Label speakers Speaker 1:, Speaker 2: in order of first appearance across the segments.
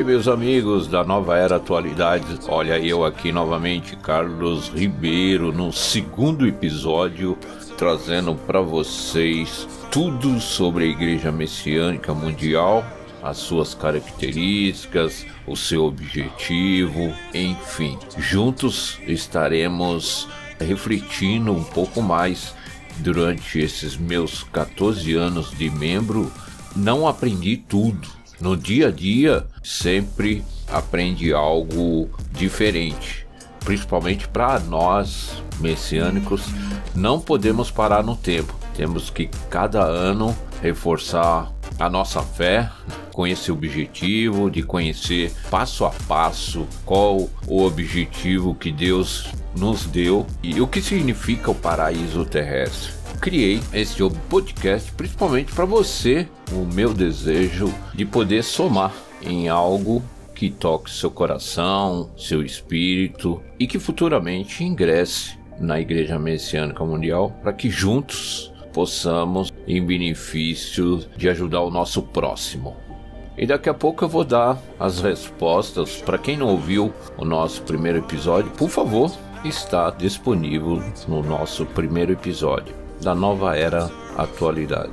Speaker 1: Oi, meus amigos da Nova Era Atualidades. Olha eu aqui novamente, Carlos Ribeiro, no segundo episódio, trazendo para vocês tudo sobre a Igreja Messiânica Mundial, as suas características, o seu objetivo, enfim. Juntos estaremos refletindo um pouco mais durante esses meus 14 anos de membro. Não aprendi tudo no dia a dia sempre aprende algo diferente. Principalmente para nós messiânicos, não podemos parar no tempo. Temos que cada ano reforçar a nossa fé com esse objetivo de conhecer passo a passo qual o objetivo que Deus nos deu e o que significa o paraíso terrestre criei esse podcast principalmente para você, o meu desejo de poder somar em algo que toque seu coração, seu espírito e que futuramente ingresse na Igreja Messiânica Mundial para que juntos possamos, em benefício de ajudar o nosso próximo. E daqui a pouco eu vou dar as respostas. Para quem não ouviu o nosso primeiro episódio, por favor, está disponível no nosso primeiro episódio da nova era atualidade.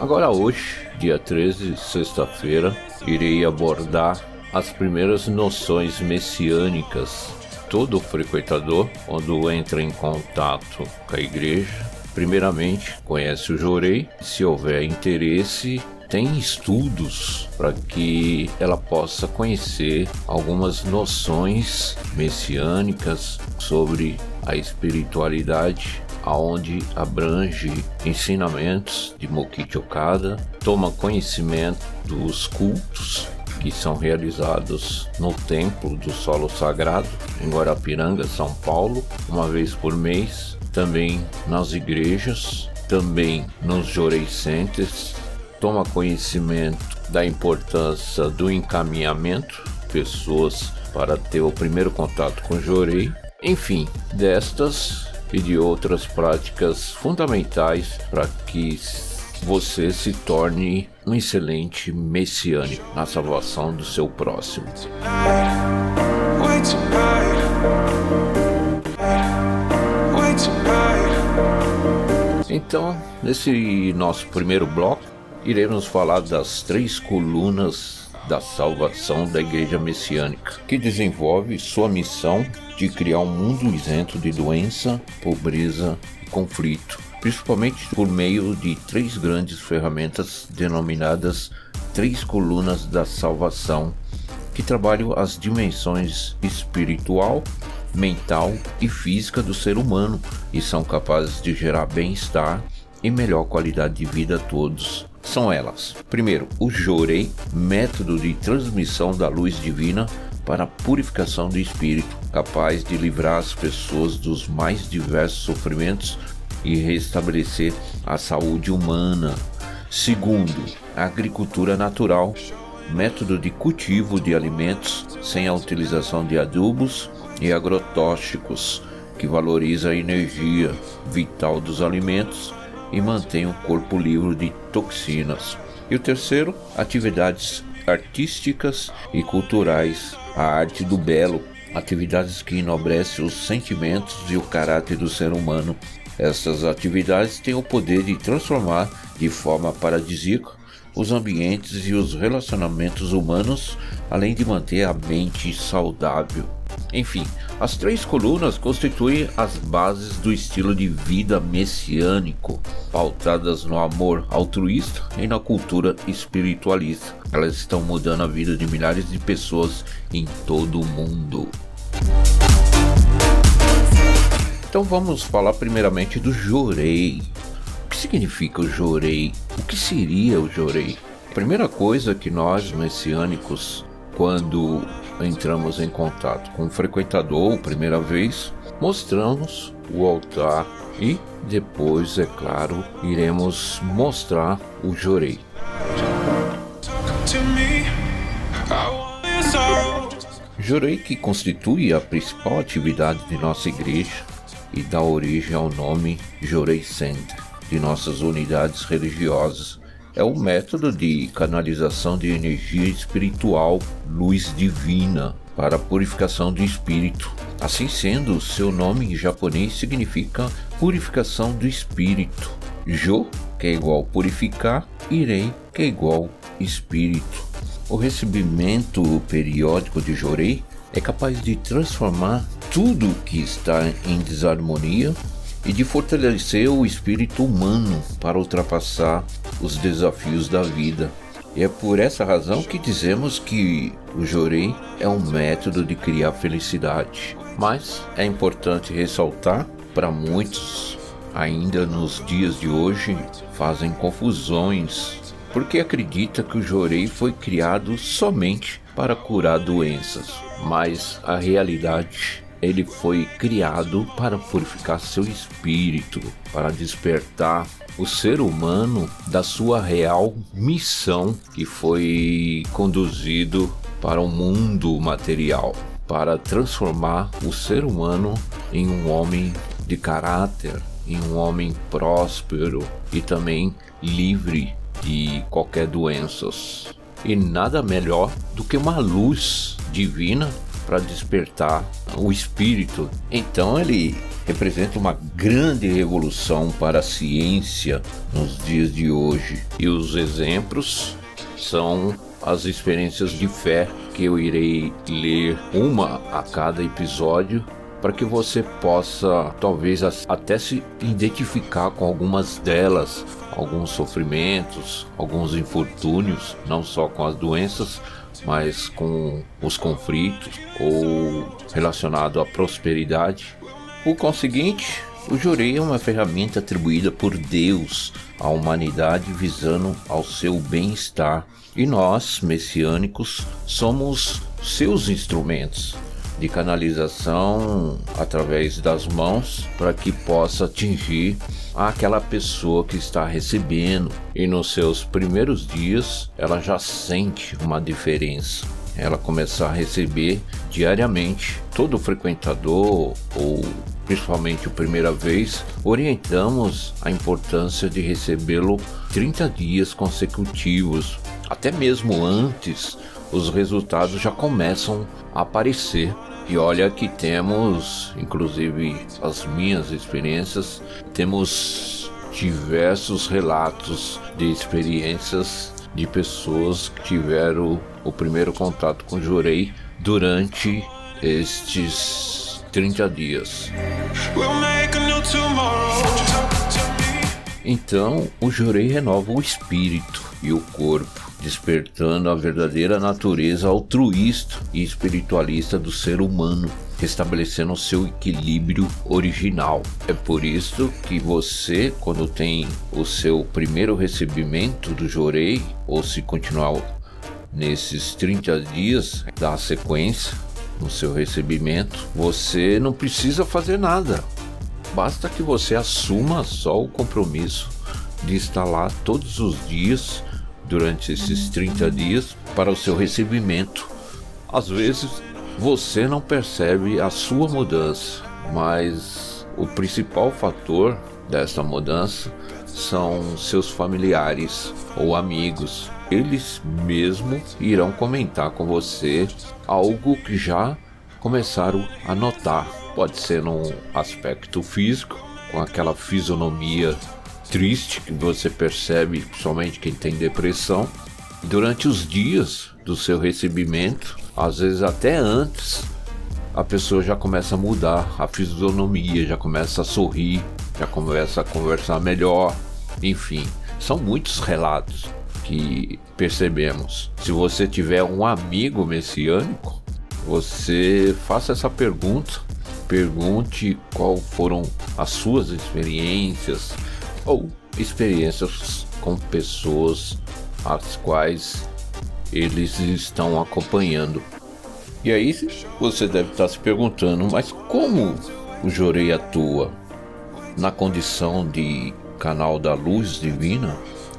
Speaker 1: Agora hoje, dia 13, sexta-feira, irei abordar as primeiras noções messiânicas. Todo frequentador, quando entra em contato com a igreja, primeiramente conhece o Jorei. Se houver interesse, tem estudos para que ela possa conhecer algumas noções messiânicas sobre a espiritualidade aonde abrange ensinamentos de Mokichi Okada, toma conhecimento dos cultos que são realizados no Templo do Solo Sagrado, em Guarapiranga, São Paulo, uma vez por mês, também nas igrejas, também nos Jorei Centers, toma conhecimento da importância do encaminhamento, pessoas para ter o primeiro contato com Jorei, enfim, destas e de outras práticas fundamentais para que você se torne um excelente messiânico na salvação do seu próximo. Então, nesse nosso primeiro bloco, iremos falar das três colunas da salvação da Igreja Messiânica, que desenvolve sua missão de criar um mundo isento de doença, pobreza e conflito, principalmente por meio de três grandes ferramentas denominadas Três Colunas da Salvação, que trabalham as dimensões espiritual, mental e física do ser humano e são capazes de gerar bem-estar e melhor qualidade de vida a todos são elas: primeiro, o Jorei, método de transmissão da luz divina para a purificação do espírito, capaz de livrar as pessoas dos mais diversos sofrimentos e restabelecer a saúde humana. Segundo, a agricultura natural, método de cultivo de alimentos sem a utilização de adubos e agrotóxicos, que valoriza a energia vital dos alimentos e mantém o corpo livre de toxinas. E o terceiro, atividades artísticas e culturais, a arte do belo, atividades que enobrecem os sentimentos e o caráter do ser humano. Essas atividades têm o poder de transformar de forma paradisíaca os ambientes e os relacionamentos humanos, além de manter a mente saudável. Enfim, as três colunas constituem as bases do estilo de vida messiânico, pautadas no amor altruísta e na cultura espiritualista. Elas estão mudando a vida de milhares de pessoas em todo o mundo. Então vamos falar primeiramente do Jorei. O que significa o Jorei? O que seria o Jorei? A primeira coisa que nós messiânicos, quando entramos em contato com o frequentador primeira vez, mostramos o altar e depois, é claro, iremos mostrar o jorei. Jorei que constitui a principal atividade de nossa igreja e dá origem ao nome Jorei Center. de nossas unidades religiosas. É o método de canalização de energia espiritual, luz divina, para purificação do espírito. Assim sendo, seu nome em japonês significa purificação do espírito. Jo, que é igual purificar, Irei, que é igual espírito. O recebimento periódico de Jorei é capaz de transformar tudo que está em desarmonia e de fortalecer o espírito humano para ultrapassar os desafios da vida. E é por essa razão que dizemos que o Jorei é um método de criar felicidade. Mas é importante ressaltar para muitos ainda nos dias de hoje fazem confusões porque acredita que o Jorei foi criado somente para curar doenças, mas a realidade ele foi criado para purificar seu espírito, para despertar o ser humano da sua real missão que foi conduzido para o mundo material, para transformar o ser humano em um homem de caráter, em um homem próspero e também livre de qualquer doenças. E nada melhor do que uma luz divina para despertar o espírito. Então ele representa uma grande revolução para a ciência nos dias de hoje. E os exemplos são as experiências de fé que eu irei ler uma a cada episódio para que você possa talvez até se identificar com algumas delas, alguns sofrimentos, alguns infortúnios, não só com as doenças, mas com os conflitos ou relacionado à prosperidade. Por conseguinte, o jurei é uma ferramenta atribuída por Deus à humanidade visando ao seu bem-estar, e nós, messiânicos, somos seus instrumentos de canalização através das mãos para que possa atingir aquela pessoa que está recebendo e nos seus primeiros dias ela já sente uma diferença. Ela começar a receber diariamente todo frequentador ou principalmente a primeira vez, orientamos a importância de recebê-lo 30 dias consecutivos, até mesmo antes os resultados já começam a aparecer. E olha que temos, inclusive as minhas experiências, temos diversos relatos de experiências de pessoas que tiveram o primeiro contato com o Jurei durante estes 30 dias. Então, o Jurei renova o espírito e o corpo despertando a verdadeira natureza altruísta e espiritualista do ser humano, restabelecendo seu equilíbrio original. É por isso que você, quando tem o seu primeiro recebimento do Jorei, ou se continuar nesses 30 dias da sequência no seu recebimento, você não precisa fazer nada. Basta que você assuma só o compromisso de estar lá todos os dias durante esses 30 dias para o seu recebimento. Às vezes você não percebe a sua mudança, mas o principal fator dessa mudança são seus familiares ou amigos. Eles mesmo irão comentar com você algo que já começaram a notar. Pode ser num aspecto físico, com aquela fisionomia triste que você percebe somente quem tem depressão. Durante os dias do seu recebimento, às vezes até antes, a pessoa já começa a mudar a fisionomia, já começa a sorrir, já começa a conversar melhor, enfim, são muitos relatos que percebemos. Se você tiver um amigo messiânico, você faça essa pergunta, pergunte qual foram as suas experiências, ou experiências com pessoas as quais eles estão acompanhando. E aí você deve estar se perguntando, mas como o Jorei atua? Na condição de canal da luz divina,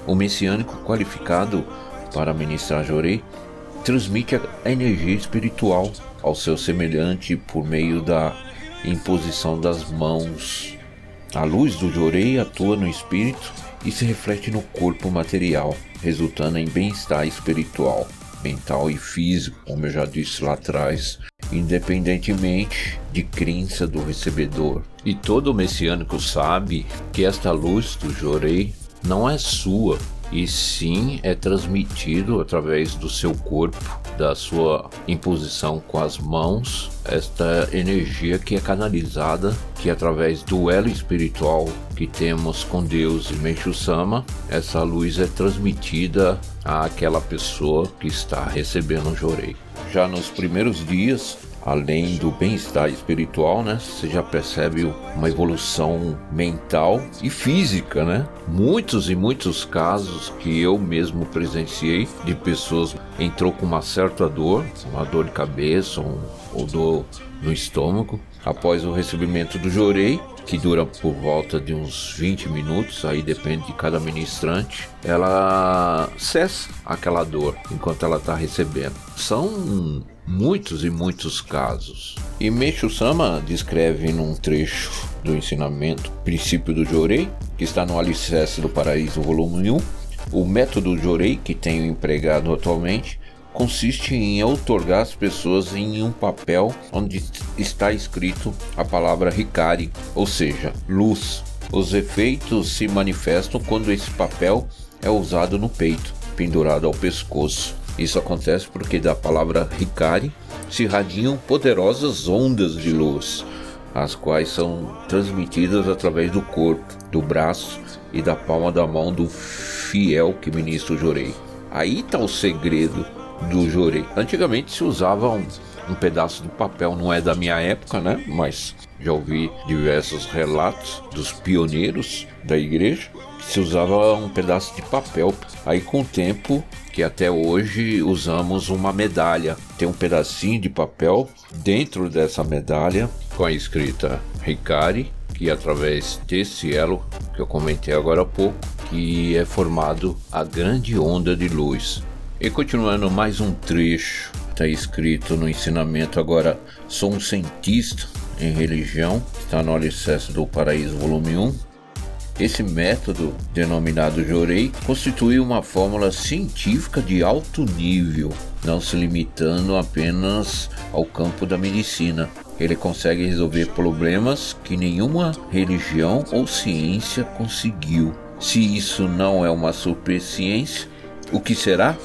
Speaker 1: o messiânico qualificado para ministrar Jorei transmite a energia espiritual ao seu semelhante por meio da imposição das mãos A luz do jorei atua no espírito e se reflete no corpo material, resultando em bem-estar espiritual, mental e físico, como eu já disse lá atrás, independentemente de crença do recebedor. E todo messiânico sabe que esta luz do jorei não é sua, e sim é transmitido através do seu corpo, da sua imposição com as mãos, esta energia que é canalizada, que através do elo espiritual que temos com Deus e Meixo Sama, essa luz é transmitida àquela pessoa que está recebendo o jorei. Já nos primeiros dias, além do bem-estar espiritual, né? Você já percebe uma evolução mental e física, né? Muitos e muitos casos que eu mesmo presenciei de pessoas entrou com uma certa dor, uma dor de cabeça um, ou dor no estômago, após o recebimento do jorei, que dura por volta de uns 20 minutos, aí depende de cada ministrante, ela cessa aquela dor enquanto ela está recebendo. São muitos e muitos casos. E Meixo Sama descreve num trecho do ensinamento Princípio do Jorei, que está no Alicerce do Paraíso, volume 1, o método Jorei que tenho empregado atualmente consiste em outorgar as pessoas em um papel onde está escrito a palavra Hikari, ou seja, luz. Os efeitos se manifestam quando esse papel é usado no peito, pendurado ao pescoço. Isso acontece porque da palavra Hikari se irradiam poderosas ondas de luz, as quais são transmitidas através do corpo, do braço e da palma da mão do fiel que ministra o jorei. Aí está o segredo do jorei. Antigamente se usava um, um pedaço de papel, não é da minha época, né? Mas já ouvi diversos relatos dos pioneiros da igreja que se usava um pedaço de papel. Aí com o tempo que até hoje usamos uma medalha. Tem um pedacinho de papel dentro dessa medalha com a escrita Ricari, que através desse elo que eu comentei agora há pouco, que é formado a grande onda de luz. E continuando mais um trecho, está escrito no ensinamento agora, sou um cientista em religião, está no Alicerce do Paraíso, volume 1, esse método, denominado Jorei, constitui uma fórmula científica de alto nível, não se limitando apenas ao campo da medicina. Ele consegue resolver problemas que nenhuma religião ou ciência conseguiu. Se isso não é uma superciência, o que será?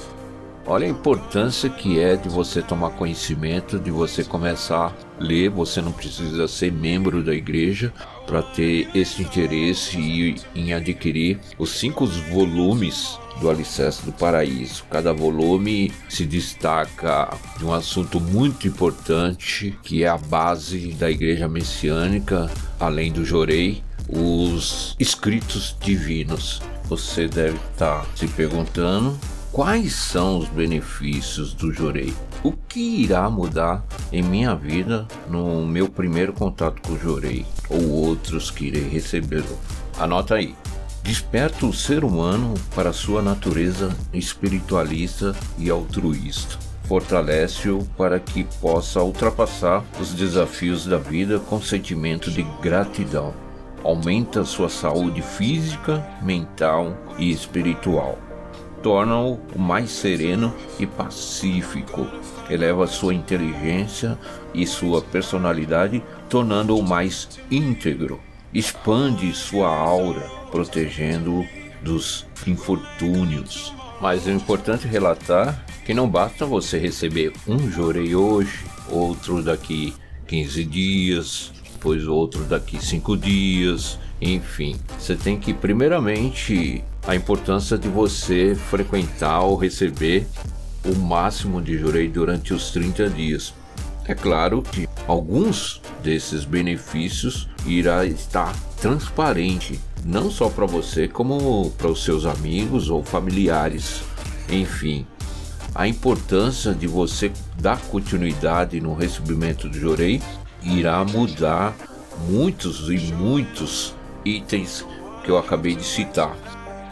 Speaker 1: Olha a importância que é de você tomar conhecimento, de você começar a ler. Você não precisa ser membro da igreja para ter esse interesse em adquirir os cinco volumes do Alicerce do Paraíso. Cada volume se destaca de um assunto muito importante que é a base da igreja messiânica, além do Jorei, os escritos divinos. Você deve estar se perguntando Quais são os benefícios do Jorei? O que irá mudar em minha vida no meu primeiro contato com o Jorei ou outros que irei recebê-lo? Anota aí. Desperta o ser humano para sua natureza espiritualista e altruísta. Fortalece-o para que possa ultrapassar os desafios da vida com sentimento de gratidão. Aumenta sua saúde física, mental e espiritual torna-o mais sereno e pacífico, eleva sua inteligência e sua personalidade, tornando-o mais íntegro, expande sua aura, protegendo-o dos infortúnios. Mas é importante relatar que não basta você receber um jorei hoje, outro daqui 15 dias, depois outro daqui 5 dias, enfim. Você tem que primeiramente a importância de você frequentar ou receber o máximo de jurei durante os 30 dias. É claro que alguns desses benefícios irá estar transparente, não só para você, como para os seus amigos ou familiares. Enfim, a importância de você dar continuidade no recebimento do jurei irá mudar muitos e muitos itens que eu acabei de citar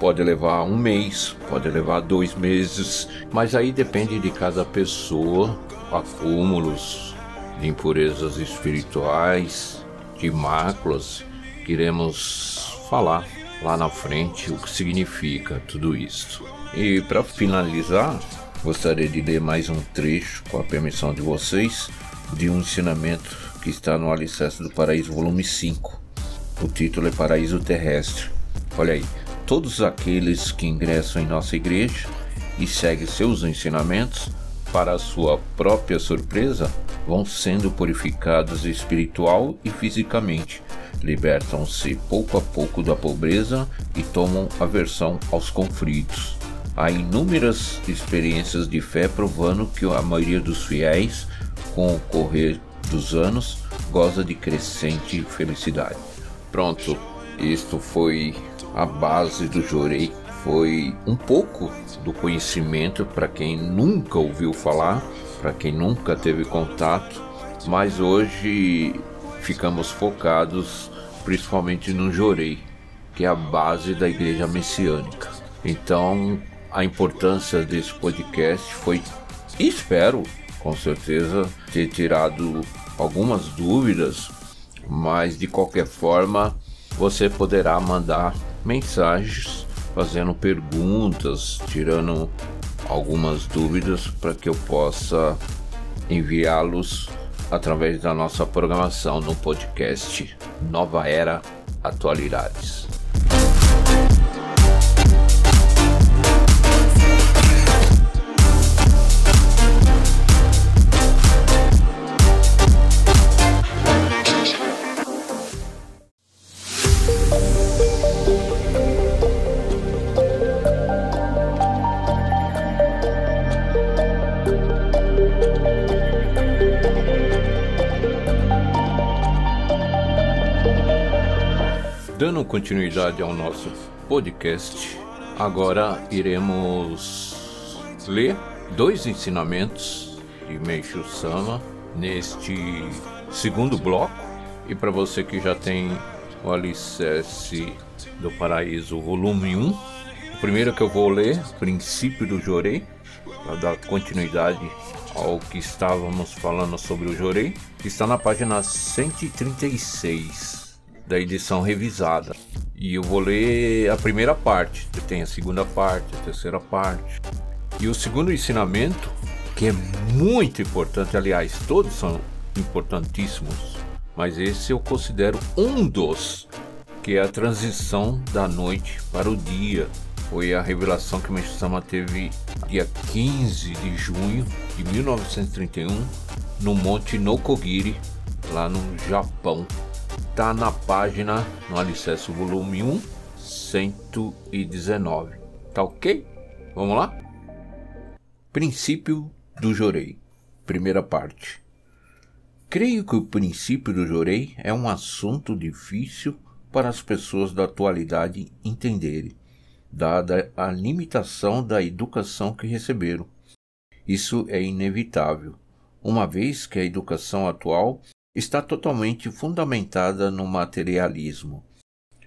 Speaker 1: pode levar um mês, pode levar dois meses, mas aí depende de cada pessoa, acúmulos de impurezas espirituais, de máculas que iremos falar lá na frente o que significa tudo isso. E para finalizar, gostaria de ler mais um trecho, com a permissão de vocês, de um ensinamento que está no Alicerce do Paraíso, volume 5. O título é Paraíso Terrestre. Olha aí, todos aqueles que ingressam em nossa igreja e seguem seus ensinamentos, para sua própria surpresa, vão sendo purificados espiritual e fisicamente, libertam-se pouco a pouco da pobreza e tomam aversão aos conflitos. Há inúmeras experiências de fé provando que a maioria dos fiéis, com o correr dos anos, goza de crescente felicidade. Pronto, isto foi a base do Jorei. Foi um pouco do conhecimento para quem nunca ouviu falar, para quem nunca teve contato, mas hoje ficamos focados principalmente no Jorei, que é a base da igreja messiânica. Então, a importância desse podcast foi, espero, com certeza, ter tirado algumas dúvidas, mas de qualquer forma, você poderá mandar mensagens fazendo perguntas, tirando algumas dúvidas para que eu possa enviá-los através da nossa programação no podcast Nova Era Atualidades. Continuidade ao nosso podcast, agora iremos ler dois ensinamentos de Meishu Sama neste segundo bloco. E para você que já tem o Alicerce do Paraíso, volume 1, o primeiro que eu vou ler, Princípio do Jorei, para dar continuidade ao que estávamos falando sobre o Jorei, que está na página 136 da edição revisada. E eu vou ler a primeira parte, tem a segunda parte, a terceira parte. E o segundo ensinamento, que é muito importante, aliás, todos são importantíssimos, mas esse eu considero um dos, que é a transição da noite para o dia. Foi a revelação que Mestre teve dia 15 de junho de 1931 no Monte Nokogiri, lá no Japão tá na página no Alicerce volume 1, 119. Tá ok? Vamos lá? Princípio do Jorei. Primeira parte. Creio que o princípio do Jorei é um assunto difícil para as pessoas da atualidade entenderem, dada a limitação da educação que receberam. Isso é inevitável, uma vez que a educação atual está totalmente fundamentada no materialismo.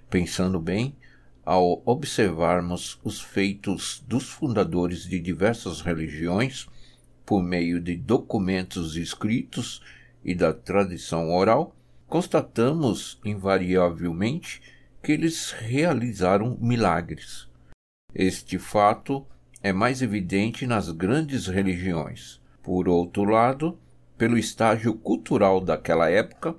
Speaker 1: Pensando bem, ao observarmos os feitos dos fundadores de diversas religiões por meio de documentos escritos e da tradição oral, constatamos invariavelmente que eles realizaram milagres. Este fato é mais evidente nas grandes religiões. Por outro lado, pelo estágio cultural daquela época,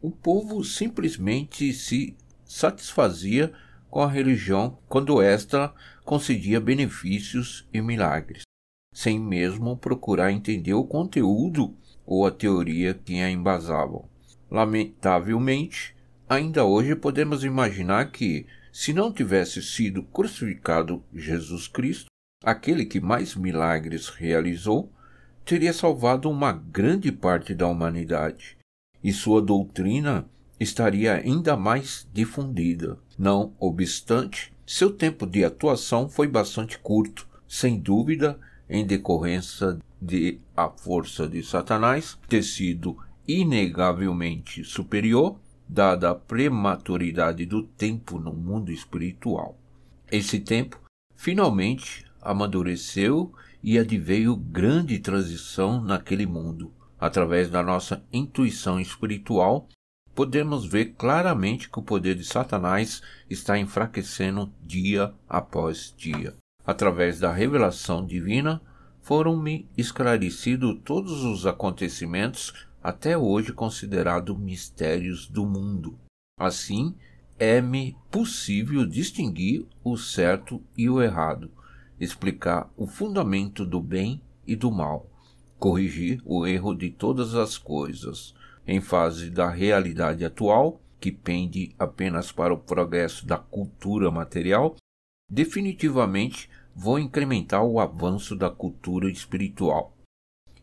Speaker 1: o povo simplesmente se satisfazia com a religião quando esta concedia benefícios e milagres, sem mesmo procurar entender o conteúdo ou a teoria que a embasavam. Lamentavelmente, ainda hoje podemos imaginar que, se não tivesse sido crucificado Jesus Cristo, aquele que mais milagres realizou, teria salvado uma grande parte da humanidade e sua doutrina estaria ainda mais difundida. Não obstante, seu tempo de atuação foi bastante curto, sem dúvida, em decorrência de a força de Satanás ter sido inegavelmente superior, dada a prematuridade do tempo no mundo espiritual. Esse tempo finalmente amadureceu e adveio grande transição naquele mundo, através da nossa intuição espiritual, podemos ver claramente que o poder de Satanás está enfraquecendo dia após dia. Através da revelação divina, foram-me esclarecidos todos os acontecimentos até hoje considerados mistérios do mundo. Assim, é-me possível distinguir o certo e o errado, explicar o fundamento do bem e do mal, corrigir o erro de todas as coisas, em fase da realidade atual, que pende apenas para o progresso da cultura material, definitivamente vou incrementar o avanço da cultura espiritual.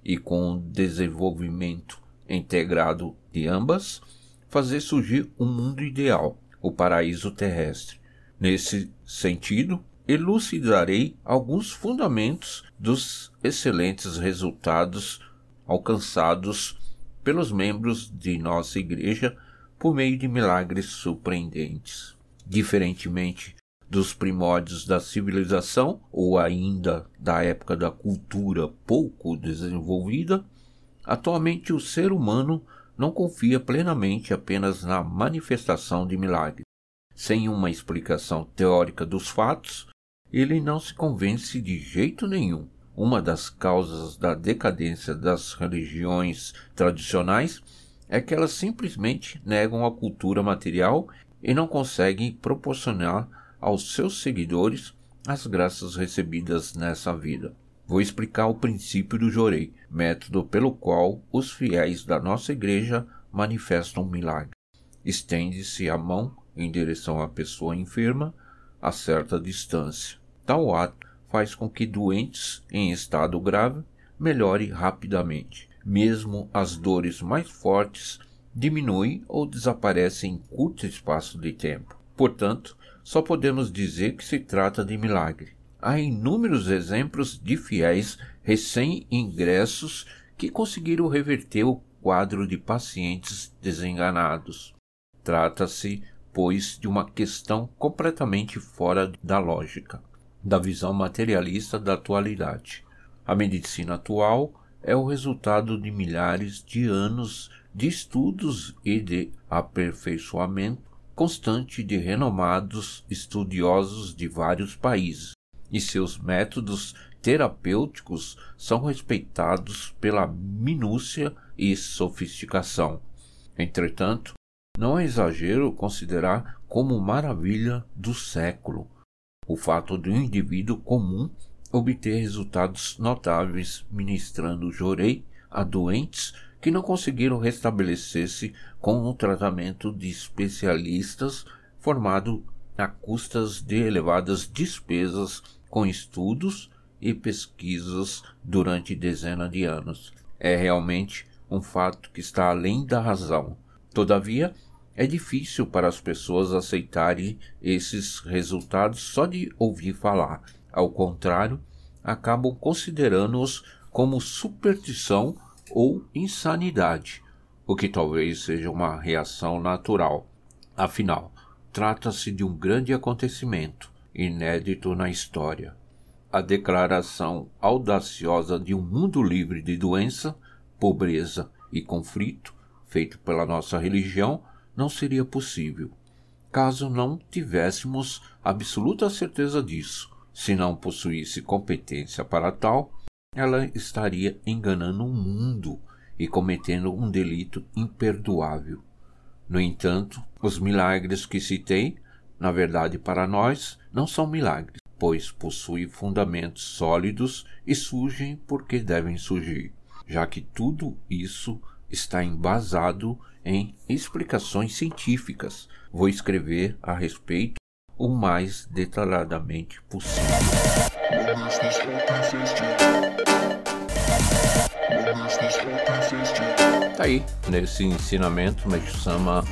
Speaker 1: E com o desenvolvimento integrado de ambas, fazer surgir um mundo ideal, o paraíso terrestre. Nesse sentido, elucidarei alguns fundamentos dos excelentes resultados alcançados pelos membros de nossa igreja por meio de milagres surpreendentes. Diferentemente dos primórdios da civilização ou ainda da época da cultura pouco desenvolvida, atualmente o ser humano não confia plenamente apenas na manifestação de milagres. Sem uma explicação teórica dos fatos, ele não se convence de jeito nenhum. Uma das causas da decadência das religiões tradicionais é que elas simplesmente negam a cultura material e não conseguem proporcionar aos seus seguidores as graças recebidas nessa vida. Vou explicar o princípio do jorei, método pelo qual os fiéis da nossa igreja manifestam um milagre. Estende-se a mão em direção à pessoa enferma a certa distância. Tal ato faz com que doentes em estado grave melhore rapidamente. Mesmo as dores mais fortes diminuem ou desaparecem em curto espaço de tempo. Portanto, só podemos dizer que se trata de milagre. Há inúmeros exemplos de fiéis recém-ingressos que conseguiram reverter o quadro de pacientes desenganados. Trata-se, pois, de uma questão completamente fora da lógica, da visão materialista da atualidade. A medicina atual é o resultado de milhares de anos de estudos e de aperfeiçoamento constante de renomados estudiosos de vários países, e seus métodos terapêuticos são respeitados pela minúcia e sofisticação. Entretanto, não é exagero considerar como maravilha do século o fato de um indivíduo comum obter resultados notáveis ministrando jorei a doentes que não conseguiram restabelecer-se com o tratamento de especialistas formado a custas de elevadas despesas com estudos e pesquisas durante dezenas de anos. É realmente um fato que está além da razão. Todavia, é difícil para as pessoas aceitarem esses resultados só de ouvir falar. Ao contrário, acabam considerando-os como superstição ou insanidade, o que talvez seja uma reação natural. Afinal, trata-se de um grande acontecimento, inédito na história. A declaração audaciosa de um mundo livre de doença, pobreza e conflito, feito pela nossa religião, não seria possível, caso não tivéssemos absoluta certeza disso. Se não possuísse competência para tal, ela estaria enganando o mundo e cometendo um delito imperdoável. No entanto, os milagres que citei, na verdade para nós, não são milagres, pois possuem fundamentos sólidos e surgem porque devem surgir, já que tudo isso está embasado em explicações científicas. Vou escrever a respeito o mais detalhadamente possível. Tá aí, nesse ensinamento, Mestre-sama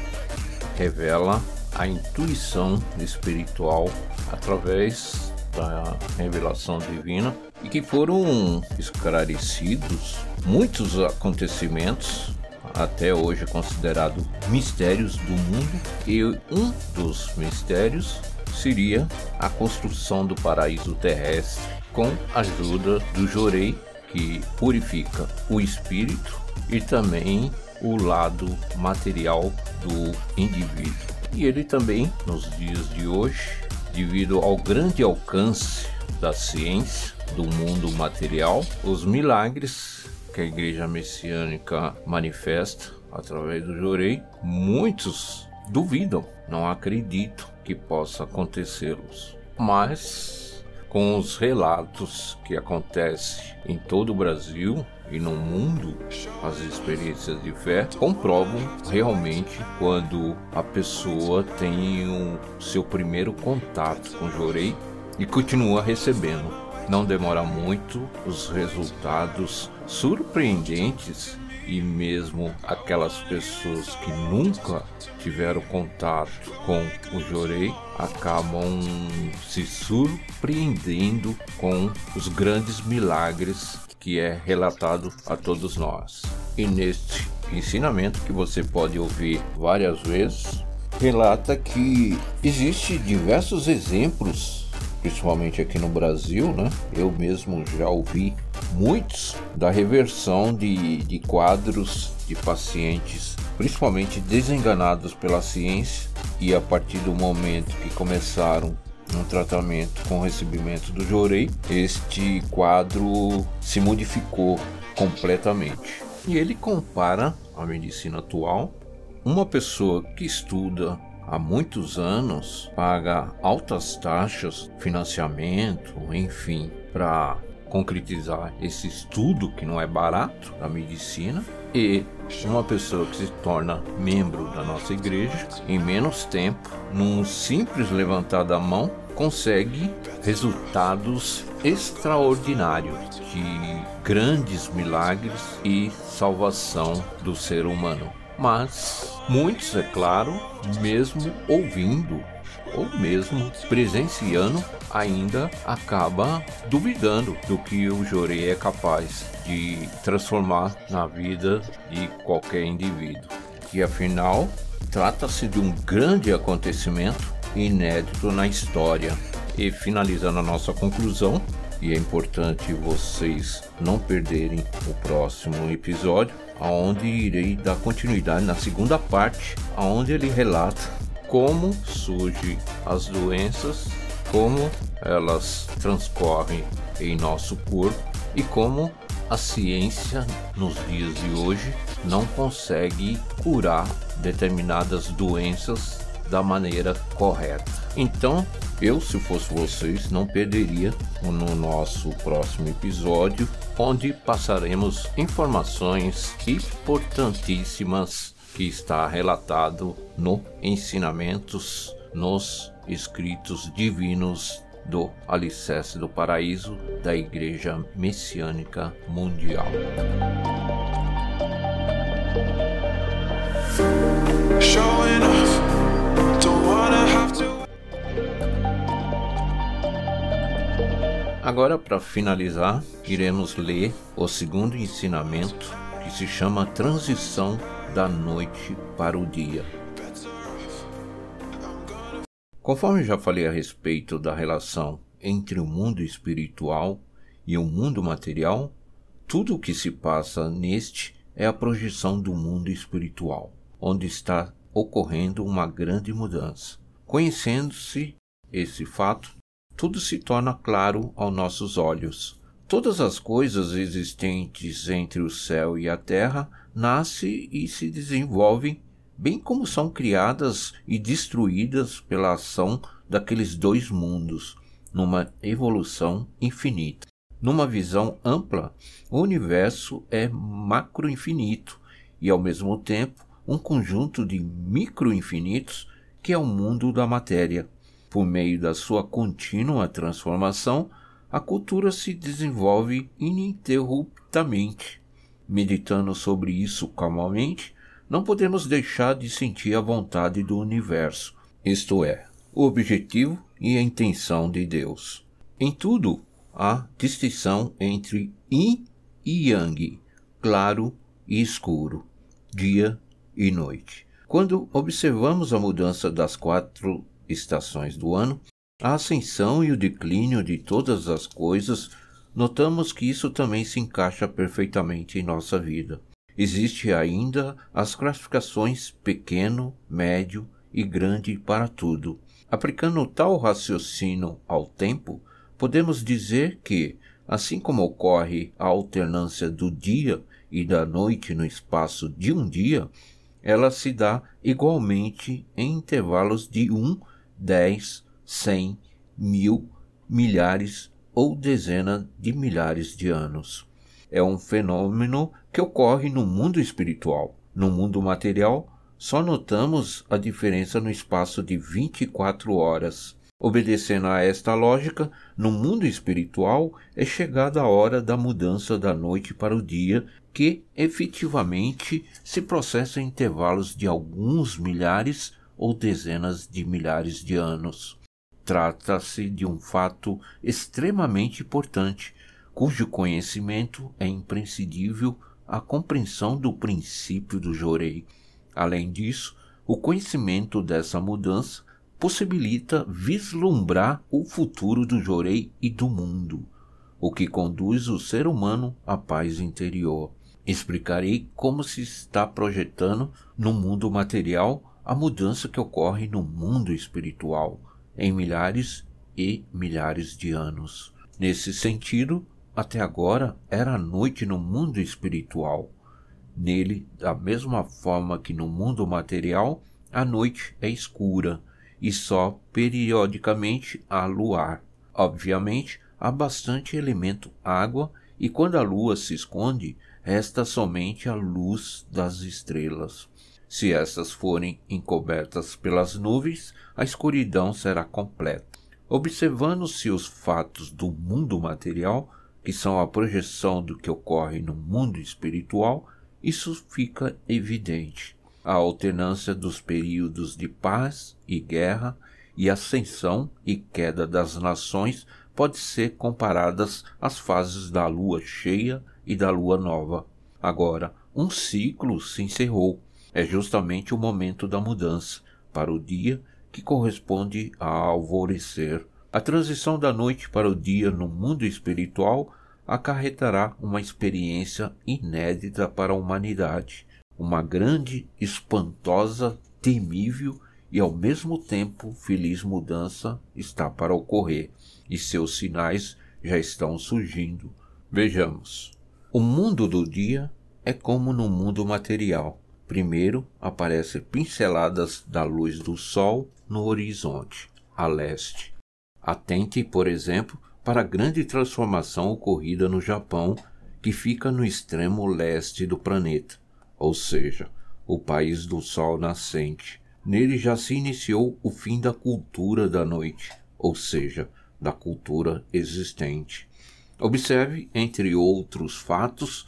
Speaker 1: revela a intuição espiritual através da revelação divina e que foram esclarecidos muitos acontecimentos até hoje considerados mistérios do mundo e um dos mistérios seria a construção do paraíso terrestre com a ajuda do Jorei, que purifica o espírito e também o lado material do indivíduo. E ele também, nos dias de hoje, devido ao grande alcance da ciência, do mundo material, os milagres que a igreja messiânica manifesta através do Jorei, muitos duvidam, não acreditam que possa acontecê-los. Mas com os relatos que acontecem em todo o Brasil e no mundo, as experiências de fé comprovam realmente quando a pessoa tem o seu primeiro contato com o Jorei e continua recebendo não demora muito, os resultados surpreendentes e mesmo aquelas pessoas que nunca tiveram contato com o Jorei acabam se surpreendendo com os grandes milagres que é relatado a todos nós. E neste ensinamento que você pode ouvir várias vezes, relata que existe diversos exemplos principalmente aqui no Brasil, né? Eu mesmo já ouvi muitos da reversão de, de quadros de pacientes, principalmente desenganados pela ciência, e a partir do momento que começaram um tratamento com recebimento do Jorei, este quadro se modificou completamente. E ele compara a medicina atual, uma pessoa que estuda há muitos anos paga altas taxas, financiamento, enfim, para concretizar esse estudo que não é barato da medicina e uma pessoa que se torna membro da nossa igreja em menos tempo, num simples levantar da mão, consegue resultados extraordinários de grandes milagres e salvação do ser humano. Mas muitos, é claro, mesmo ouvindo ou mesmo presenciando, ainda acaba duvidando do que o Jorei é capaz de transformar na vida de qualquer indivíduo. E afinal, trata-se de um grande acontecimento inédito na história. E finalizando a nossa conclusão, e é importante vocês não perderem o próximo episódio, aonde irei dar continuidade na segunda parte, aonde ele relata como surgem as doenças, como elas transcorrem em nosso corpo e como a ciência nos dias de hoje não consegue curar determinadas doenças da maneira correta. Então, eu, se fosse vocês, não perderia no nosso próximo episódio, onde passaremos informações importantíssimas que está relatado no Ensinamentos nos Escritos Divinos do Alicerce do Paraíso da Igreja Messiânica Mundial. Agora, para finalizar, iremos ler o segundo ensinamento que se chama Transição da Noite para o Dia. Conforme já falei a respeito da relação entre o mundo espiritual e o mundo material, tudo o que se passa neste é a projeção do mundo espiritual, onde está ocorrendo uma grande mudança. Conhecendo-se esse fato, tudo se torna claro aos nossos olhos. Todas as coisas existentes entre o céu e a terra nascem e se desenvolvem, bem como são criadas e destruídas pela ação daqueles dois mundos, numa evolução infinita. Numa visão ampla, o universo é macroinfinito e, ao mesmo tempo, um conjunto de microinfinitos que é o mundo da matéria. Por meio da sua contínua transformação, a cultura se desenvolve ininterruptamente. Meditando sobre isso calmamente, não podemos deixar de sentir a vontade do universo, isto é, o objetivo e a intenção de Deus. Em tudo há distinção entre yin e yang, claro e escuro, dia e noite. Quando observamos a mudança das quatro estações do ano, a ascensão e o declínio de todas as coisas, notamos que isso também se encaixa perfeitamente em nossa vida. Existe ainda as classificações pequeno, médio e grande para tudo. Aplicando tal raciocínio ao tempo, podemos dizer que, assim como ocorre a alternância do dia e da noite no espaço de um dia, ela se dá igualmente em intervalos de um, dez, cem, mil, milhares ou dezenas de milhares de anos. É um fenômeno que ocorre no mundo espiritual. No mundo material, só notamos a diferença no espaço de 24 horas. Obedecendo a esta lógica, no mundo espiritual é chegada a hora da mudança da noite para o dia, que efetivamente se processa em intervalos de alguns milhares ou dezenas de milhares de anos. Trata-se de um fato extremamente importante, cujo conhecimento é imprescindível à compreensão do princípio do Jorei. Além disso, o conhecimento dessa mudança possibilita vislumbrar o futuro do Jorei e do mundo, o que conduz o ser humano à paz interior. Explicarei como se está projetando no mundo material a mudança que ocorre no mundo espiritual em milhares e milhares de anos. Nesse sentido, até agora era noite no mundo espiritual. Nele, da mesma forma que no mundo material, a noite é escura e só periodicamente há luar. Obviamente, há bastante elemento água e quando a lua se esconde, resta somente a luz das estrelas. Se essas forem encobertas pelas nuvens, a escuridão será completa. Observando-se os fatos do mundo material, que são a projeção do que ocorre no mundo espiritual, isso fica evidente. A alternância dos períodos de paz e guerra e ascensão e queda das nações pode ser comparadas às fases da lua cheia e da lua nova. Agora, um ciclo se encerrou. É justamente o momento da mudança para o dia que corresponde a alvorecer. A transição da noite para o dia no mundo espiritual acarretará uma experiência inédita para a humanidade, uma grande, espantosa, temível e ao mesmo tempo feliz mudança está para ocorrer e seus sinais já estão surgindo. Vejamos. O mundo do dia é como no mundo material. Primeiro aparecem pinceladas da luz do sol no horizonte, a leste. Atente, por exemplo, para a grande transformação ocorrida no Japão, que fica no extremo leste do planeta, ou seja, o país do sol nascente. Nele já se iniciou o fim da cultura da noite, ou seja, da cultura existente. Observe, entre outros fatos,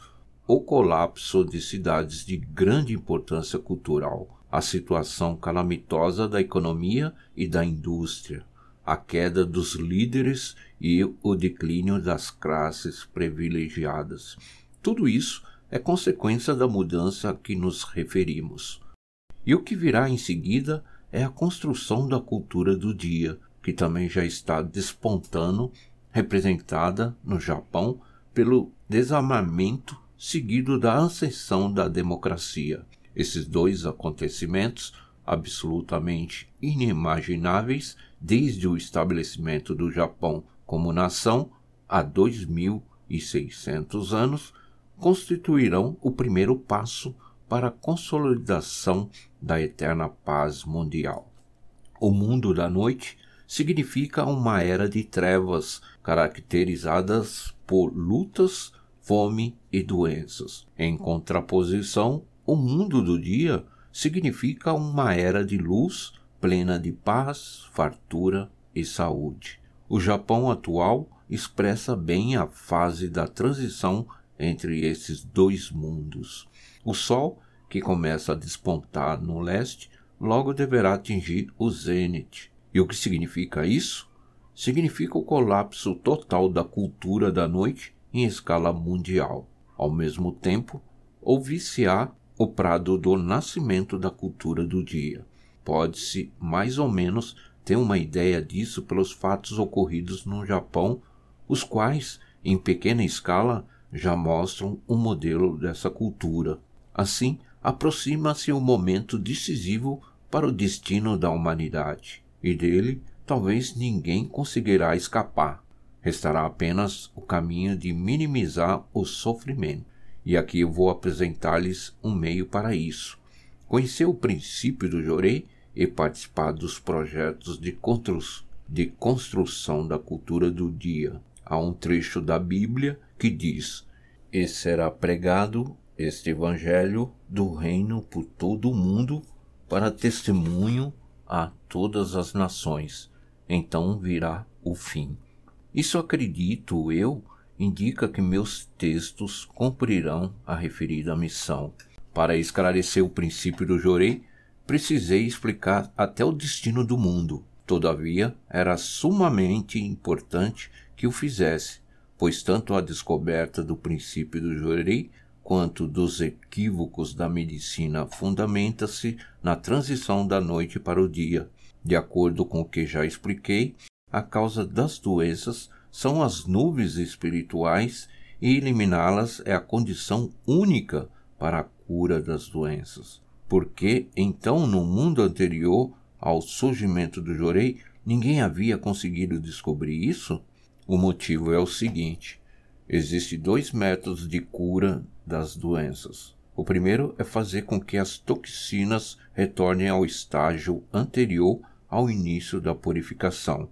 Speaker 1: o colapso de cidades de grande importância cultural, a situação calamitosa da economia e da indústria, a queda dos líderes e o declínio das classes privilegiadas. Tudo isso é consequência da mudança a que nos referimos. E o que virá em seguida é a construção da cultura do dia, que também já está despontando, representada no Japão pelo desarmamento seguido da ascensão da democracia. Esses dois acontecimentos absolutamente inimagináveis desde o estabelecimento do Japão como nação há 2.600 anos, constituirão o primeiro passo para a consolidação da eterna paz mundial. O mundo da noite significa uma era de trevas caracterizadas por lutas, fome e doenças. Em contraposição, o mundo do dia significa uma era de luz plena de paz, fartura e saúde. O Japão atual expressa bem a fase da transição entre esses dois mundos. O Sol, que começa a despontar no leste, logo deverá atingir o zênite. E o que significa isso? Significa o colapso total da cultura da noite em escala mundial. Ao mesmo tempo, ouvir-se-á o prado do nascimento da cultura do dia. Pode-se, mais ou menos, ter uma ideia disso pelos fatos ocorridos no Japão, os quais, em pequena escala, já mostram um modelo dessa cultura. Assim, aproxima-se o momento decisivo para o destino da humanidade, e dele talvez ninguém conseguirá escapar. Restará apenas o caminho de minimizar o sofrimento. E aqui eu vou apresentar-lhes um meio para isso. Conhecer o princípio do Jorei e participar dos projetos de, de construção da cultura do dia. Há um trecho da Bíblia que diz: E será pregado este evangelho do reino por todo o mundo para testemunho a todas as nações. Então virá o fim. Isso acredito eu indica que meus textos cumprirão a referida missão. Para esclarecer o princípio do Jorei, precisei explicar até o destino do mundo. Todavia, era sumamente importante que o fizesse, pois tanto a descoberta do princípio do Jorei quanto dos equívocos da medicina fundamenta-se na transição da noite para o dia. De acordo com o que já expliquei, a causa das doenças são as nuvens espirituais e eliminá-las é a condição única para a cura das doenças. Porque então no mundo anterior ao surgimento do Jorei ninguém havia conseguido descobrir isso? O motivo é o seguinte: existem dois métodos de cura das doenças. O primeiro é fazer com que as toxinas retornem ao estágio anterior ao início da purificação,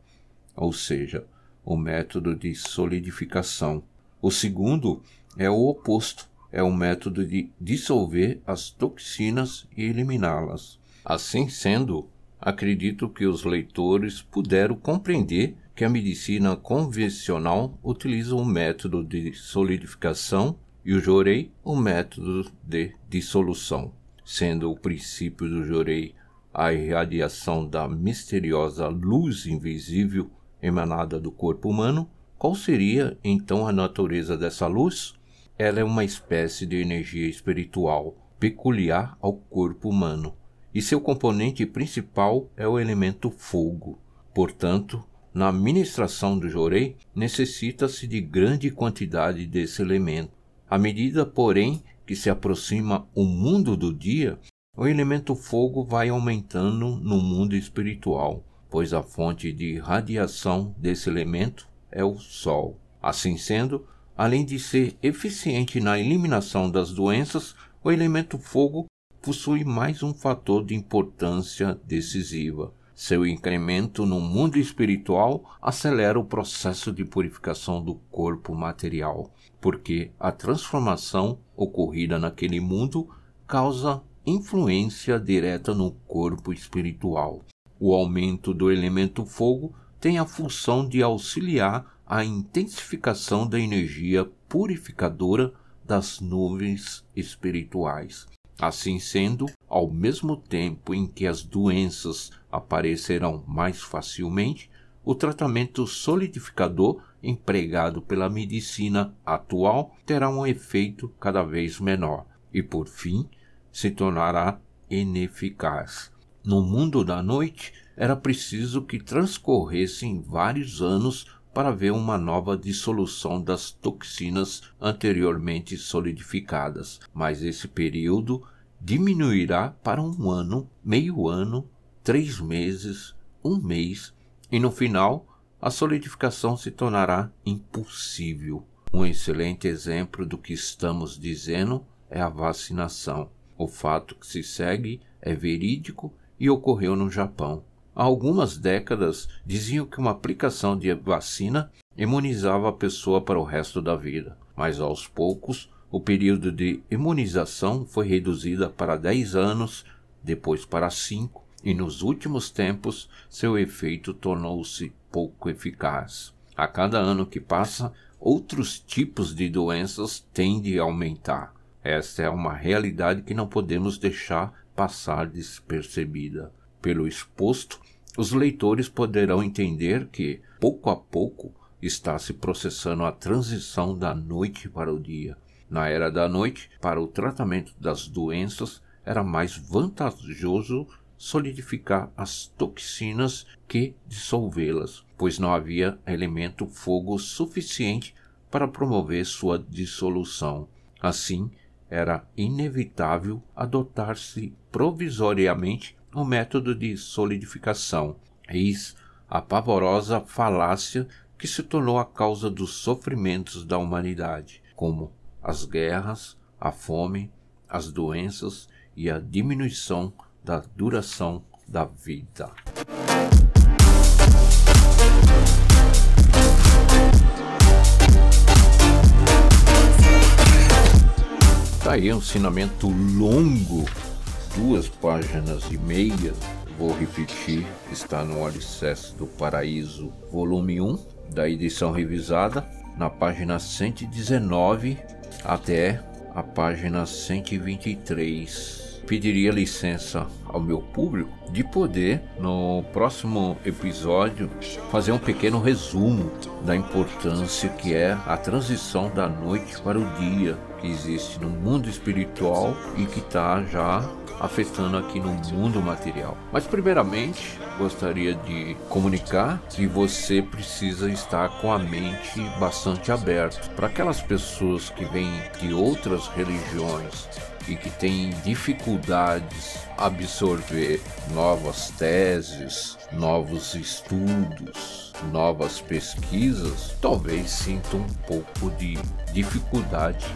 Speaker 1: ou seja, o método de solidificação. O segundo é o oposto, é o método de dissolver as toxinas e eliminá-las. Assim sendo, acredito que os leitores puderam compreender que a medicina convencional utiliza o método de solidificação e o Jorei o método de dissolução, sendo o princípio do Jorei a irradiação da misteriosa luz invisível emanada do corpo humano, qual seria então a natureza dessa luz? Ela é uma espécie de energia espiritual peculiar ao corpo humano, e seu componente principal é o elemento fogo. Portanto, na administração do jorei, necessita-se de grande quantidade desse elemento. À medida, porém, que se aproxima o mundo do dia, o elemento fogo vai aumentando no mundo espiritual, pois a fonte de radiação desse elemento é o Sol. Assim sendo, além de ser eficiente na eliminação das doenças, o elemento fogo possui mais um fator de importância decisiva. Seu incremento no mundo espiritual acelera o processo de purificação do corpo material, porque a transformação ocorrida naquele mundo causa influência direta no corpo espiritual. O aumento do elemento fogo tem a função de auxiliar a intensificação da energia purificadora das nuvens espirituais. Assim sendo, ao mesmo tempo em que as doenças aparecerão mais facilmente, o tratamento solidificador empregado pela medicina atual terá um efeito cada vez menor e, por fim, se tornará ineficaz. No mundo da noite, era preciso que transcorressem vários anos para ver uma nova dissolução das toxinas anteriormente solidificadas, mas esse período diminuirá para um ano, meio ano, três meses, um mês, e no final a solidificação se tornará impossível. Um excelente exemplo do que estamos dizendo é a vacinação. O fato que se segue é verídico e ocorreu no Japão. Há algumas décadas diziam que uma aplicação de vacina imunizava a pessoa para o resto da vida, mas aos poucos o período de imunização foi reduzido para 10 anos, depois para 5, e nos últimos tempos seu efeito tornou-se pouco eficaz. A cada ano que passa, outros tipos de doenças tendem a aumentar. Esta é uma realidade que não podemos deixar passar despercebida. Pelo exposto, os leitores poderão entender que, pouco a pouco, está se processando a transição da noite para o dia. Na era da noite, para o tratamento das doenças, era mais vantajoso solidificar as toxinas que dissolvê-las, pois não havia elemento fogo suficiente para promover sua dissolução. Assim, era inevitável adotar-se provisoriamente o um método de solidificação. Eis a pavorosa falácia que se tornou a causa dos sofrimentos da humanidade, como as guerras, a fome, as doenças e a diminuição da duração da vida. Tá aí um ensinamento longo, duas páginas e meia. Vou repetir, está no Alicerce do Paraíso, volume 1, da edição revisada, na página 119 até a página 123 pediria licença ao meu público de poder, no próximo episódio, fazer um pequeno resumo da importância que é a transição da noite para o dia que existe no mundo espiritual e que está já afetando aqui no mundo material. Mas primeiramente, gostaria de comunicar que você precisa estar com a mente bastante aberta para aquelas pessoas que vêm de outras religiões e que têm dificuldades absorver novas teses, novos estudos, novas pesquisas, talvez sintam um pouco de dificuldade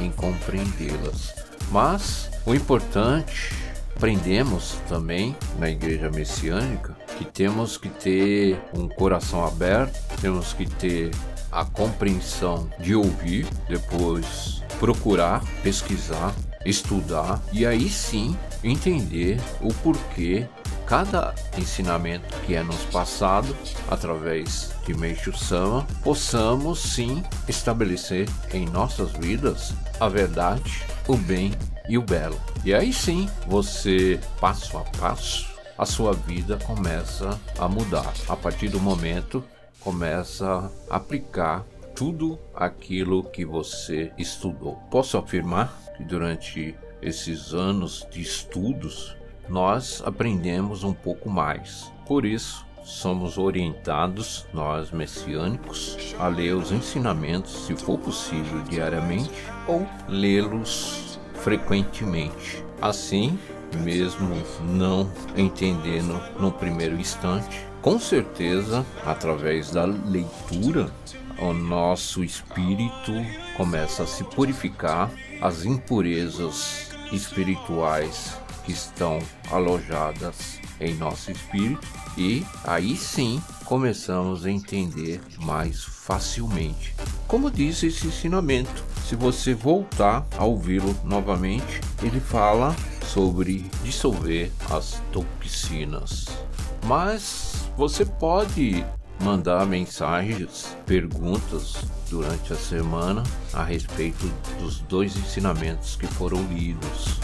Speaker 1: em compreendê-las. Mas o importante, aprendemos também na igreja messiânica que temos que ter um coração aberto, temos que ter a compreensão de ouvir, depois procurar, pesquisar, estudar e aí sim entender o porquê cada ensinamento que é nos passado através de Meixo Sama, possamos sim estabelecer em nossas vidas a verdade, o bem e o belo. E aí sim, você passo a passo, a sua vida começa a mudar. A partir do momento começa a aplicar tudo aquilo que você estudou. Posso afirmar que durante esses anos de estudos nós aprendemos um pouco mais. Por isso, somos orientados, nós messiânicos, a ler os ensinamentos, se for possível, diariamente ou lê-los frequentemente. Assim, mesmo não entendendo no primeiro instante, com certeza, através da leitura, o nosso espírito começa a se purificar, as impurezas espirituais que estão alojadas em nosso espírito e aí sim começamos a entender mais facilmente. Como diz esse ensinamento, se você voltar a ouvi-lo novamente, ele fala sobre dissolver as toxinas. Mas você pode mandar mensagens, perguntas durante a semana a respeito dos dois ensinamentos que foram lidos.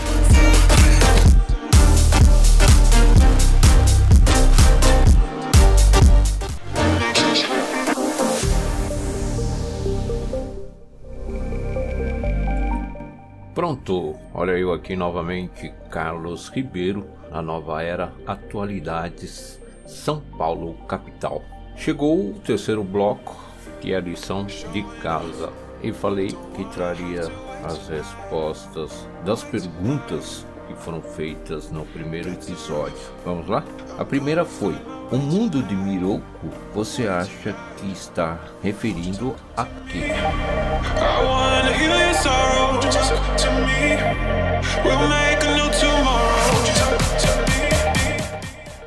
Speaker 1: Pronto, olha eu aqui novamente, Carlos Ribeiro, na nova era Atualidades, São Paulo, capital. Chegou o terceiro bloco, que é a lição de casa, e falei que traria as respostas das perguntas que foram feitas no primeiro episódio. Vamos lá? A primeira foi: O mundo de Miroku você acha que está referindo a quê?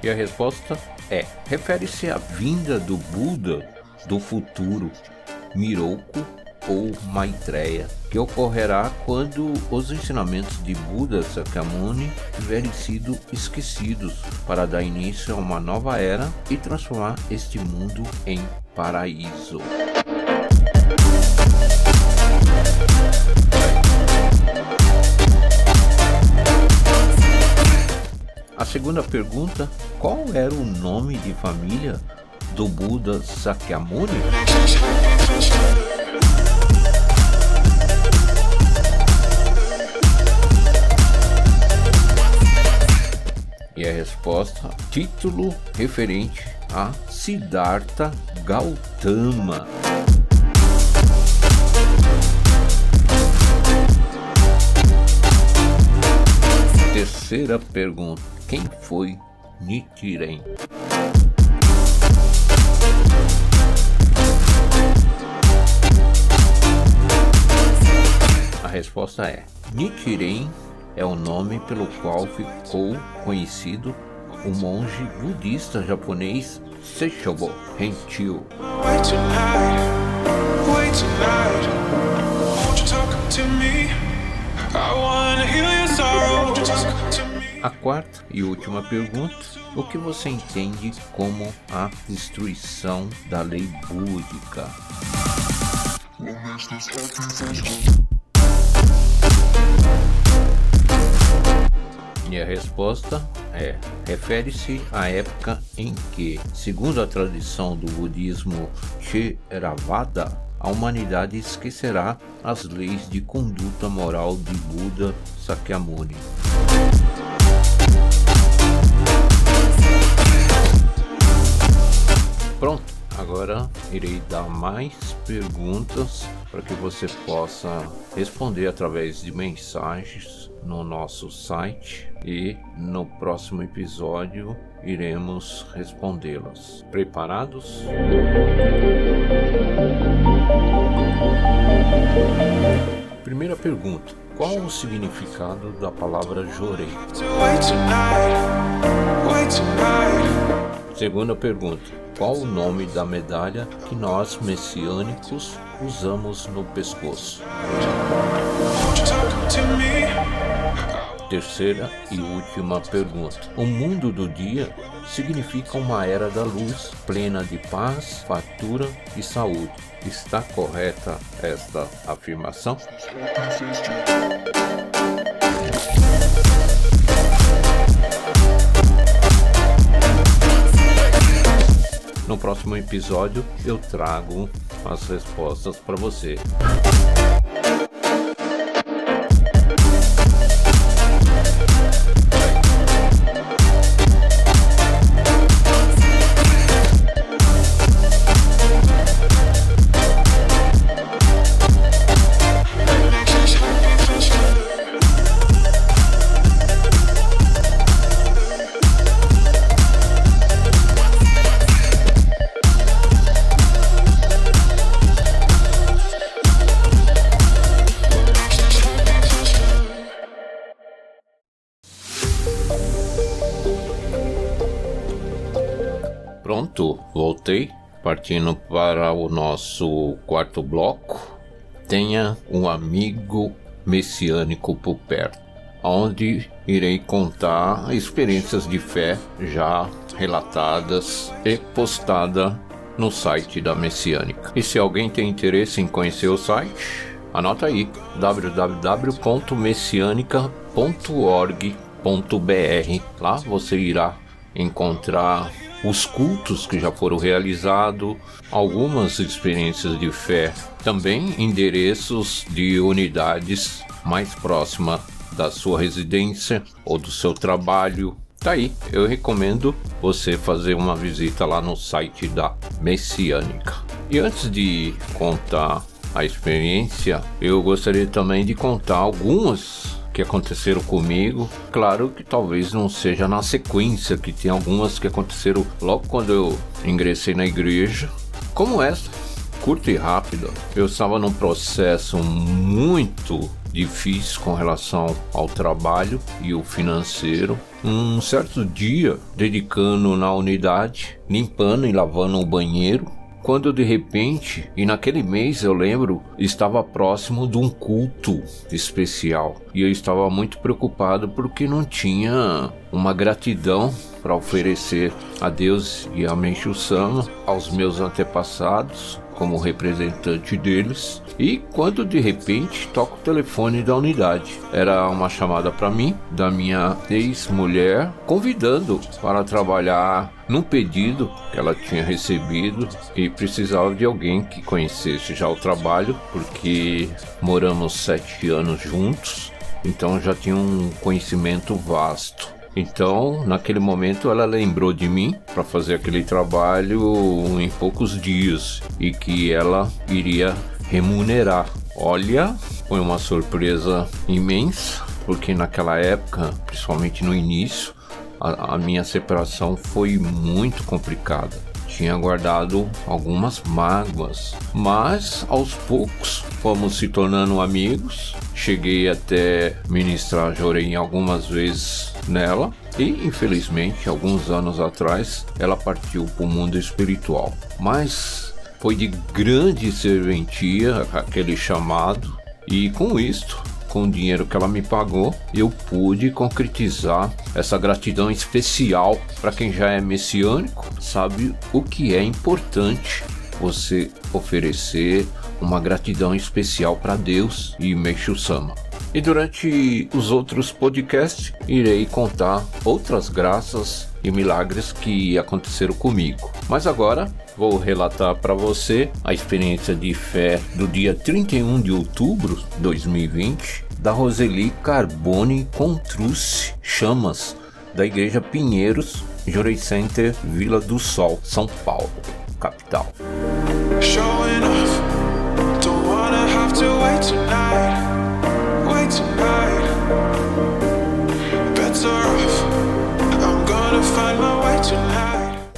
Speaker 1: E a resposta é: refere-se à vinda do Buda do futuro, Miroku ou Maitreya, que ocorrerá quando os ensinamentos de Buda Sakyamuni tiverem sido esquecidos, para dar início a uma nova era e transformar este mundo em paraíso. A segunda pergunta: qual era o nome de família do Buda Sakyamuni? E a resposta: título referente a Siddhartha Gautama. Terceira pergunta: quem foi Nichiren? A resposta é: Nichiren é o nome pelo qual ficou conhecido o monge budista japonês Seishobo Henchio. A quarta e última pergunta: o que você entende como a destruição da lei búdica? E a resposta é: refere-se à época em que, segundo a tradição do budismo Theravada, a humanidade esquecerá as leis de conduta moral de Buda Sakyamuni. Pronto, agora irei dar mais perguntas para que você possa responder através de mensagens no nosso site e no próximo episódio iremos respondê-las. Preparados? Primeira pergunta: Qual o significado da palavra jorei? Segunda pergunta: Qual o nome da medalha que nós messiânicos usamos no pescoço? Terceira e última pergunta. O mundo do dia significa uma era da luz, plena de paz, fartura e saúde. Está correta esta afirmação? No próximo episódio eu trago as respostas para você. Partindo para o nosso quarto bloco. Tenha um amigo messiânico por perto, onde irei contar experiências de fé já relatadas e postada no site da Messiânica. E se alguém tem interesse em conhecer o site, anota aí www.messianica.org.br. Lá você irá encontrar os cultos que já foram realizados, algumas experiências de fé, também endereços de unidades mais próximas da sua residência ou do seu trabalho. Tá aí, eu recomendo você fazer uma visita lá no site da Messiânica. E antes de contar a experiência, eu gostaria também de contar algumas que aconteceram comigo. Claro que talvez não seja na sequência, que tem algumas que aconteceram logo quando eu ingressei na igreja, como essa, curta e rápida. Eu estava num processo muito difícil com relação ao trabalho e o financeiro. Um certo dia, dedicando na unidade, limpando e lavando o banheiro, quando de repente, e naquele mês eu lembro, estava próximo de um culto especial e eu estava muito preocupado porque não tinha uma gratidão para oferecer a Deus e a Menchu Sama, aos meus antepassados, como representante deles. E quando de repente toca o telefone da unidade, era uma chamada para mim, da minha ex-mulher, convidando para trabalhar num pedido que ela tinha recebido e precisava de alguém que conhecesse já o trabalho, porque moramos sete anos juntos, então já tinha um conhecimento vasto. Então, naquele momento, ela lembrou de mim para fazer aquele trabalho em poucos dias e que ela iria remunerar. Olha, foi uma surpresa imensa, porque naquela época, principalmente no início, a, minha separação foi muito complicada. Tinha guardado algumas mágoas, mas aos poucos fomos se tornando amigos. Cheguei até ministrar Jorei algumas vezes nela e infelizmente alguns anos atrás ela partiu para o mundo espiritual. Mas foi de grande serventia aquele chamado e com isto com o dinheiro que ela me pagou, eu pude concretizar essa gratidão especial para quem já é messiânico, sabe o que é importante você oferecer uma gratidão especial para Deus e Meixo Sama. E durante os outros podcasts irei contar outras graças e milagres que aconteceram comigo. Mas agora vou relatar para você a experiência de fé do dia 31 de outubro de 2020 da Roseli Carbone Contruce Chamas da Igreja Pinheiros, Jurei Center, Vila do Sol, São Paulo, capital.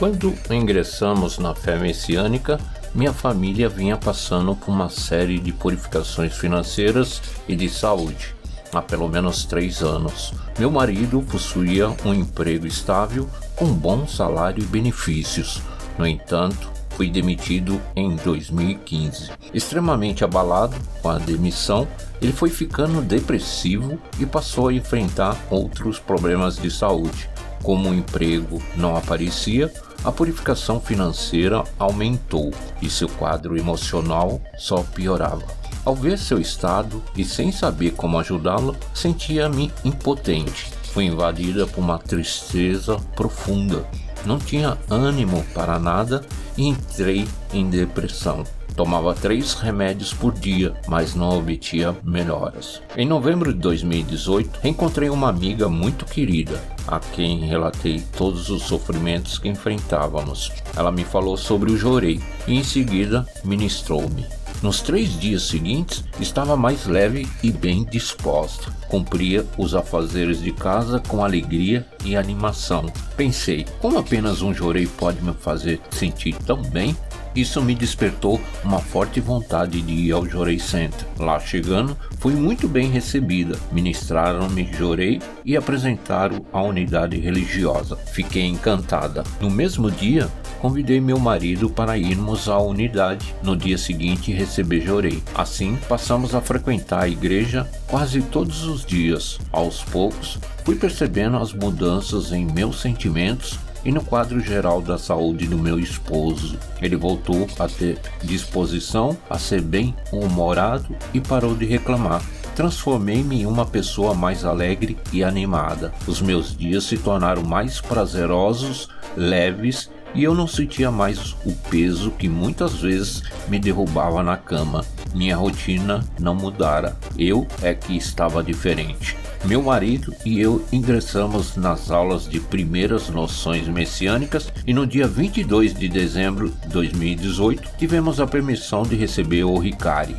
Speaker 1: Quando ingressamos na fé messiânica, minha família vinha passando por uma série de purificações financeiras e de saúde há pelo menos três anos. Meu marido possuía um emprego estável, com bom salário e benefícios. No entanto, fui demitido em 2015. Extremamente abalado com a demissão, ele foi ficando depressivo e passou a enfrentar outros problemas de saúde. Como o emprego não aparecia, a purificação financeira aumentou e seu quadro emocional só piorava. Ao ver seu estado e sem saber como ajudá-lo, sentia-me impotente. Fui invadida por uma tristeza profunda. Não tinha ânimo para nada e entrei em depressão. Tomava três remédios por dia, mas não obtinha melhoras. Em novembro de 2018, encontrei uma amiga muito querida, a quem relatei todos os sofrimentos que enfrentávamos. Ela me falou sobre o Jorei e em seguida ministrou-me. Nos três dias seguintes, estava mais leve e bem disposta. Cumpria os afazeres de casa com alegria e animação. Pensei, como apenas um jorei pode me fazer sentir tão bem? Isso me despertou uma forte vontade de ir ao Jorei Center. Lá chegando, fui muito bem recebida. Ministraram-me Jorei e apresentaram a unidade religiosa. Fiquei encantada. No mesmo dia, convidei meu marido para irmos à unidade. No dia seguinte, receber Jorei. Assim, passamos a frequentar a igreja quase todos os dias. Aos poucos, fui percebendo as mudanças em meus sentimentos e no quadro geral da saúde do meu esposo. Ele voltou a ter disposição, a ser bem humorado e parou de reclamar. Transformei-me em uma pessoa mais alegre e animada. Os meus dias se tornaram mais prazerosos, leves e eu não sentia mais o peso que muitas vezes me derrubava na cama. Minha rotina não mudara. Eu é que estava diferente. Meu marido e eu ingressamos nas aulas de primeiras noções messiânicas e no dia 22 de dezembro de 2018 tivemos a permissão de receber o Ricari,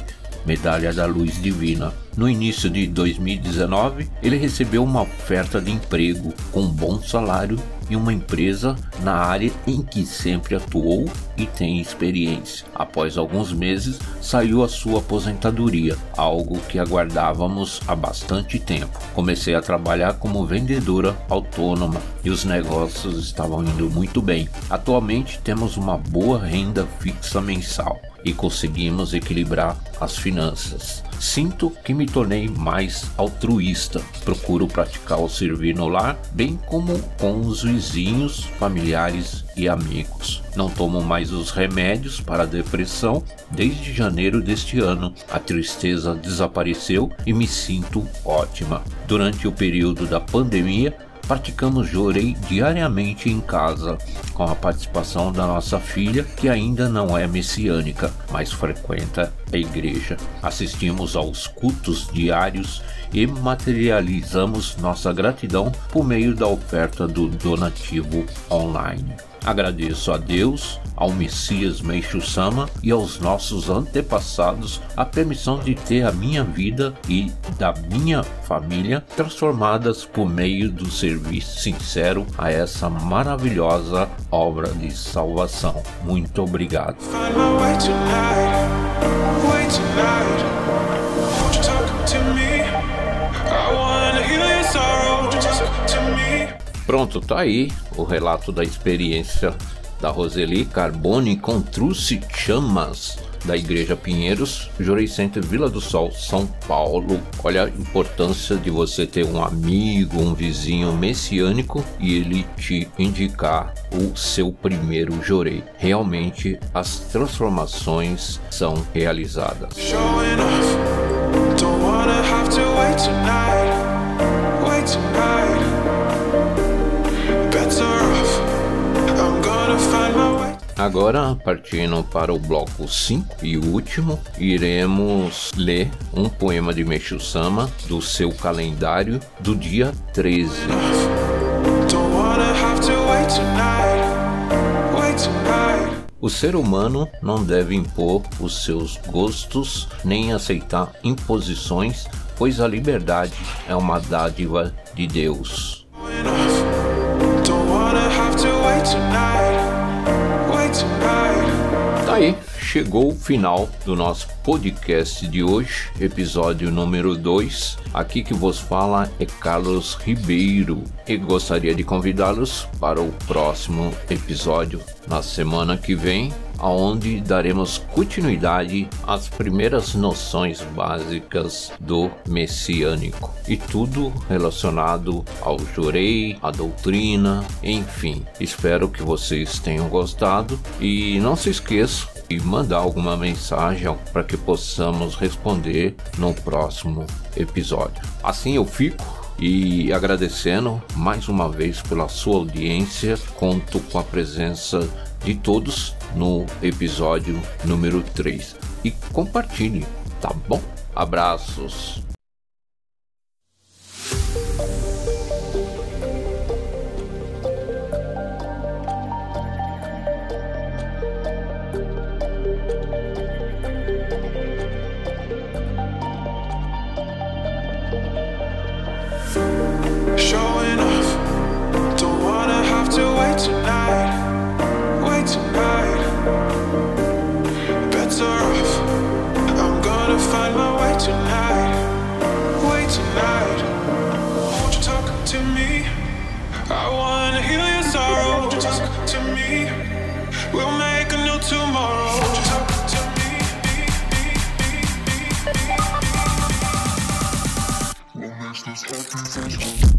Speaker 1: Medalha da Luz Divina. No início de 2019, ele recebeu uma oferta de emprego com bom salário em uma empresa na área em que sempre atuou e tem experiência. Após alguns meses, saiu a sua aposentadoria, algo que aguardávamos há bastante tempo. Comecei a trabalhar como vendedora autônoma e os negócios estavam indo muito bem. Atualmente temos uma boa renda fixa mensal e conseguimos equilibrar as finanças. Sinto que me tornei mais altruísta. Procuro praticar o servir no lar, bem como com os vizinhos, familiares e amigos. Não tomo mais os remédios para a depressão desde janeiro deste ano. A tristeza desapareceu e me sinto ótima. Durante o período da pandemia, praticamos jorei diariamente em casa, com a participação da nossa filha, que ainda não é messiânica, mas frequenta a igreja. Assistimos aos cultos diários e materializamos nossa gratidão por meio da oferta do donativo online. Agradeço a Deus, ao Messias Meixo Sama e aos nossos antepassados a permissão de ter a minha vida e da minha família transformadas por meio do serviço sincero a essa maravilhosa obra de salvação. Muito obrigado. Pronto, tá aí o relato da experiência da Roseli Carbone com Truce Chamas da Igreja Pinheiros, Jurei Center Vila do Sol, São Paulo. Olha a importância de você ter um amigo, um vizinho messiânico e ele te indicar o seu primeiro Jorei. Realmente as transformações são realizadas. Agora, partindo para o bloco 5 e último, iremos ler um poema de Meixo Sama do seu calendário do dia 13. O ser humano não deve impor os seus gostos nem aceitar imposições, pois a liberdade é uma dádiva de Deus. Aí, chegou o final do nosso podcast de hoje, episódio número 2. Aqui que vos fala é Carlos Ribeiro e gostaria de convidá-los para o próximo episódio na semana que vem, aonde daremos continuidade às primeiras noções básicas do messiânico e tudo relacionado ao jurei, à doutrina, enfim. Espero que vocês tenham gostado e não se esqueçam de mandar alguma mensagem para que possamos responder no próximo episódio. Assim eu fico e agradecendo mais uma vez pela sua audiência. Conto com a presença de todos no episódio número 3 e compartilhe, tá bom? Abraços. Central Concentration.